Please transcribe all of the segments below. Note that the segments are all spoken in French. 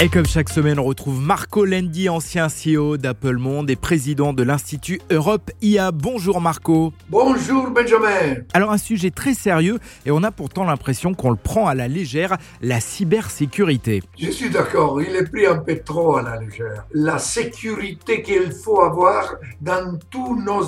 Et comme chaque semaine, on retrouve Marco Lendi, ancien CEO d'Apple Monde et président de l'Institut Europe IA. Bonjour Marco. Bonjour Benjamin. Alors un sujet très sérieux et on a pourtant l'impression qu'on le prend à la légère, la cybersécurité. Je suis d'accord, il est pris un peu trop à la légère. La sécurité qu'il faut avoir dans tous nos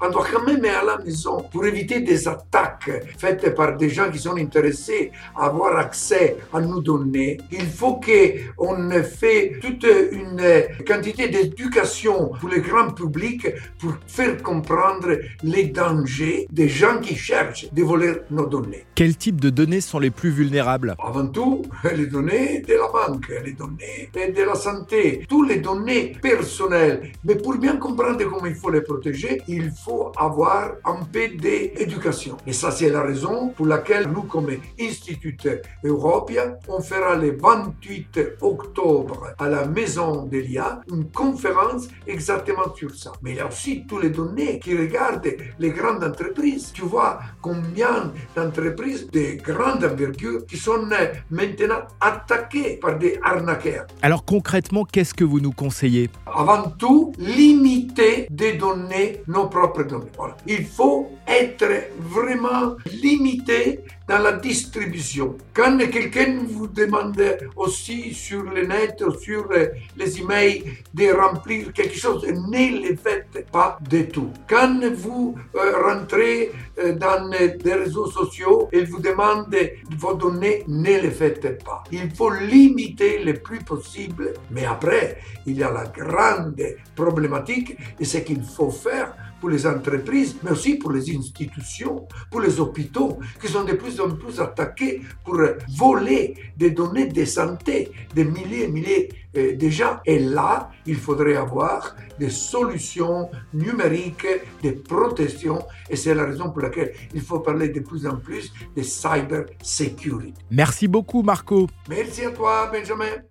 endroits, quand même à la maison, pour éviter des attaques faites par des gens qui sont intéressés à avoir accès à nos données, il faut qu'on on fait toute une quantité d'éducation pour le grand public pour faire comprendre les dangers des gens qui cherchent de voler nos données. Quel type de données sont les plus vulnérables? Avant tout, les données de la banque, les données de la santé, toutes les données personnelles. Mais pour bien comprendre comment il faut les protéger, il faut avoir un peu d'éducation. Et ça, c'est la raison pour laquelle nous, comme Institut Européen, on fera le 28 octobre octobre à la Maison de l'IA une conférence exactement sur ça. Mais il y a aussi tous les données qui regardent les grandes entreprises. Tu vois combien d'entreprises de grande envergure qui sont maintenant attaquées par des arnaqueurs. Alors concrètement, qu'est-ce que vous nous conseillez? Avant tout, limiter des données, nos propres données. Voilà. Il faut être vraiment limité dans la distribution. Quand quelqu'un vous demande aussi sur net ou sur les emails de remplir quelque chose, ne le faites pas du tout. Quand vous euh, rentrez euh, dans des réseaux sociaux et vous demande vos données, ne le faites pas. Il faut limiter le plus possible. Mais après, il y a la grande problématique et ce qu'il faut faire pour les entreprises, mais aussi pour les institutions, pour les hôpitaux, qui sont de plus en plus attaqués pour voler des données de santé, des milliers et milliers euh, de gens. Et là, il faudrait avoir des solutions numériques de protection, et c'est la raison pour laquelle il faut parler de plus en plus de cyber security. Merci beaucoup, Marco. Merci à toi, Benjamin.